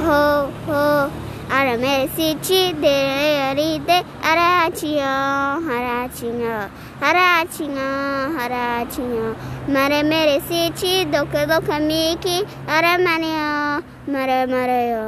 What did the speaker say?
ho ho ara mere si ci de ara chi ara ara ara mare mere si ci doka doka miki ara mare mare yo